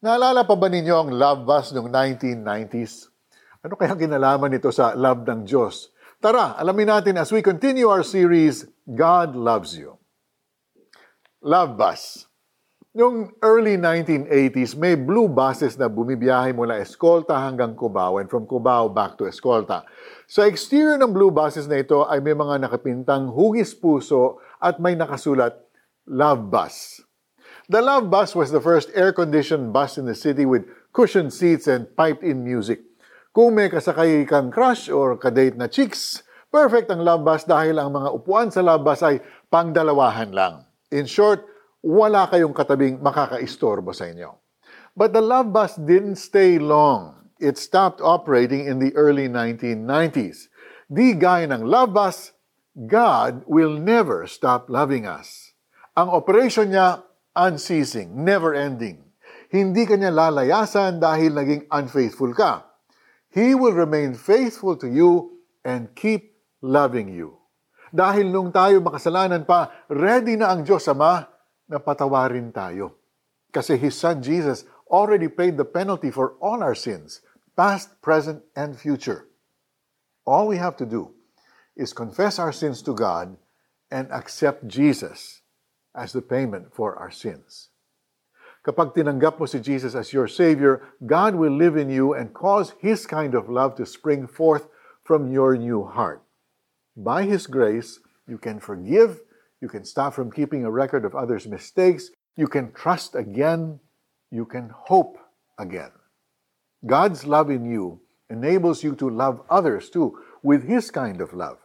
Naalala pa ba ninyo ang love bus noong 1990s? Ano kaya kinalaman nito sa love ng Diyos? Tara, alamin natin as we continue our series, God Loves You. Love Bus. Noong early 1980s, may blue buses na bumibiyahe mula Escolta hanggang Cubao and from Cubao back to Escolta. Sa exterior ng blue buses na ito ay may mga nakapintang hugis puso at may nakasulat, Love Bus. The Love Bus was the first air-conditioned bus in the city with cushioned seats and piped-in music. Kung may kasakay kang crush or kadate na chicks, perfect ang Love Bus dahil ang mga upuan sa Love Bus ay pangdalawahan lang. In short, wala kayong katabing makakaistorbo sa inyo. But the Love Bus didn't stay long. It stopped operating in the early 1990s. Di gaya ng Love Bus, God will never stop loving us. Ang operation niya unceasing, never-ending. Hindi kanya lalayasan dahil naging unfaithful ka. He will remain faithful to you and keep loving you. Dahil nung tayo makasalanan pa, ready na ang Diyos Ama na patawarin tayo. Kasi His Son Jesus already paid the penalty for all our sins, past, present, and future. All we have to do is confess our sins to God and accept Jesus as the payment for our sins. Kapag tinanggap mo si Jesus as your Savior, God will live in you and cause His kind of love to spring forth from your new heart. By His grace, you can forgive, you can stop from keeping a record of others' mistakes, you can trust again, you can hope again. God's love in you enables you to love others too with His kind of love.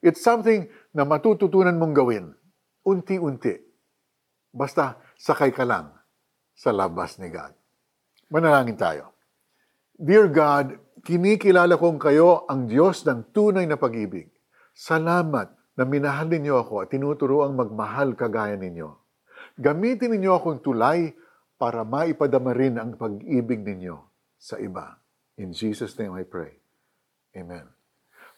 It's something na matututunan mong gawin unti-unti. Basta sakay ka lang sa labas ni God. Manalangin tayo. Dear God, kinikilala kong kayo ang Diyos ng tunay na pag-ibig. Salamat na minahal ninyo ako at tinuturoang magmahal kagaya ninyo. Gamitin ninyo akong tulay para maipadama rin ang pag-ibig ninyo sa iba. In Jesus' name I pray. Amen.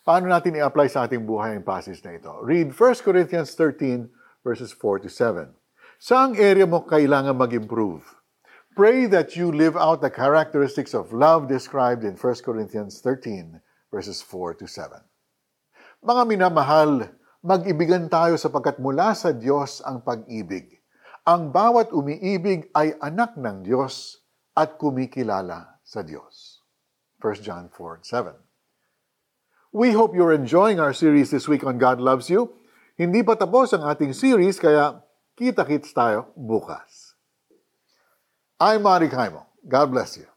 Paano natin i-apply sa ating buhay ang passage na ito? Read 1 Corinthians 13, verses 4 to 7. Saang area mo kailangan mag-improve? Pray that you live out the characteristics of love described in 1 Corinthians 13, verses 4 to 7. Mga minamahal, mag-ibigan tayo sapagkat mula sa Diyos ang pag-ibig. Ang bawat umiibig ay anak ng Diyos at kumikilala sa Diyos. 1 John 4, 7. We hope you're enjoying our series this week on God Loves You. Hindi pa tapos ang ating series, kaya kita-kits tayo bukas. I'm Mari Kaimo. God bless you.